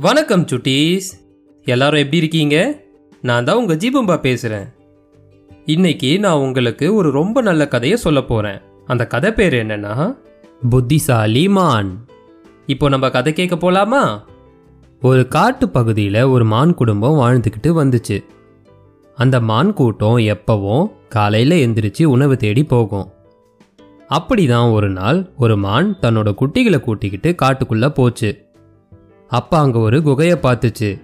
வணக்கம் சுட்டீஸ். எல்லாரும் எப்படி இருக்கீங்க? நான் தான் உங்கள் ஜீபம்பா பேசுகிறேன் இன்னைக்கு நான் உங்களுக்கு ஒரு ரொம்ப நல்ல கதையை சொல்ல போகிறேன் அந்த கதை பேர் என்னன்னா புத்திசாலி மான். இப்போ நம்ம கதை கேட்க போலாமா? ஒரு காட்டு பகுதியில் ஒரு மான் குடும்பம் வாழ்ந்துக்கிட்டு வந்துச்சு. அந்த மான் கூட்டம் எப்பவும் காலையில் எந்திரிச்சு உணவு தேடி போகும். அப்படிதான் ஒரு நாள் ஒரு மான் தன்னோட குட்டிகளை கூட்டிக்கிட்டு காட்டுக்குள்ளே போச்சு. அப்ப அங்கே ஒரு குகையை பார்த்துச்சு.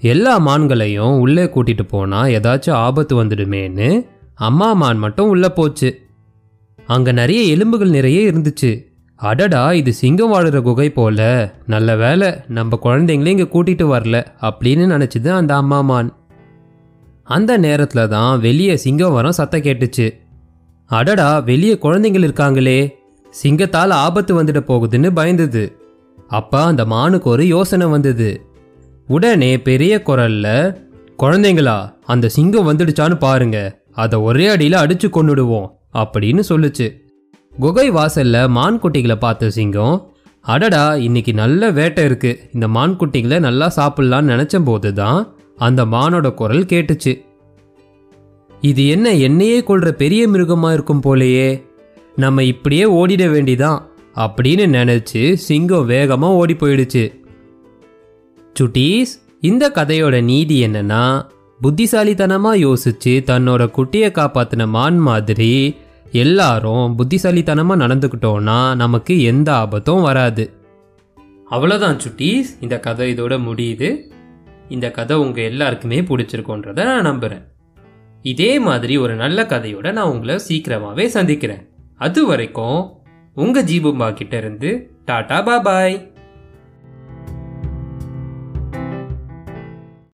எல்லா மான்களையும் உள்ளே கூட்டிட்டு போனா ஏதாச்சும் ஆபத்து வந்துடுமேன்னு அம்மா மான் மட்டும் உள்ளே போச்சு. அங்கே நிறைய எலும்புகள் நிறைய இருந்துச்சு. அடடா இது சிங்கம் வாழுற குகை போல. நல்ல வேலை நம்ம குழந்தைங்களே இங்கே கூட்டிட்டு வரல அப்படின்னு நினச்சிது அந்த அம்மா மான். அந்த நேரத்தில் தான் வெளியே சிங்கம் வரம் சத்தம் கேட்டுச்சு. அடடா வெளியே குழந்தைங்கள் இருக்காங்களே. சிங்கத்தால் ஆபத்து வந்துட போகுதுன்னு பயந்தது. அப்ப அந்த மானுக்கு ஒரு யோசனை வந்தது. உடனே பெரிய குரல்ல குழந்தைங்களா அந்த சிங்கம் வந்துடுச்சான்னு பாருங்க. அதை ஒரே அடியில் அடிச்சு கொண்டுடுவோம் அப்படின்னு சொல்லுச்சு. குகை வாசல்ல மான் குட்டிகளை பார்த்த சிங்கம் அடடா இன்னைக்கு நல்ல வேட்டை இருக்கு. இந்த மான் குட்டிகளை நல்லா சாப்பிடலான்னு நினச்ச போது தான் அந்த மானோட குரல் கேட்டுச்சு. இது என்ன என்னையே கொள்ற பெரிய மிருகமா இருக்கும் போலயே. நம்ம இப்படியே ஓடிட வேண்டிதான். அப்படின்னு நினச்சி சிங்கம் வேகமாக ஓடி போயிடுச்சு. சுட்டீஸ் இந்த கதையோட நீதி என்னன்னா புத்திசாலித்தனமாக யோசிச்சு தன்னோட குட்டியை காப்பாற்றின மான் மாதிரி எல்லாரும் புத்திசாலித்தனமாக நடந்துக்கிட்டோன்னா நமக்கு எந்த ஆபத்தும் வராது. அவ்வளோதான் சுட்டீஸ் இந்த கதை இதோட முடியுது. இந்த கதை உங்கள் எல்லாருக்குமே பிடிச்சிருக்கோன்றத நான் நம்புகிறேன் இதே மாதிரி ஒரு நல்ல கதையோட நான் உங்களை சீக்கிரமாகவே சந்திக்கிறேன். அது வரைக்கும் உங்க ஜீபும்பா கிட்ட இருந்து டாடா பாபாய்.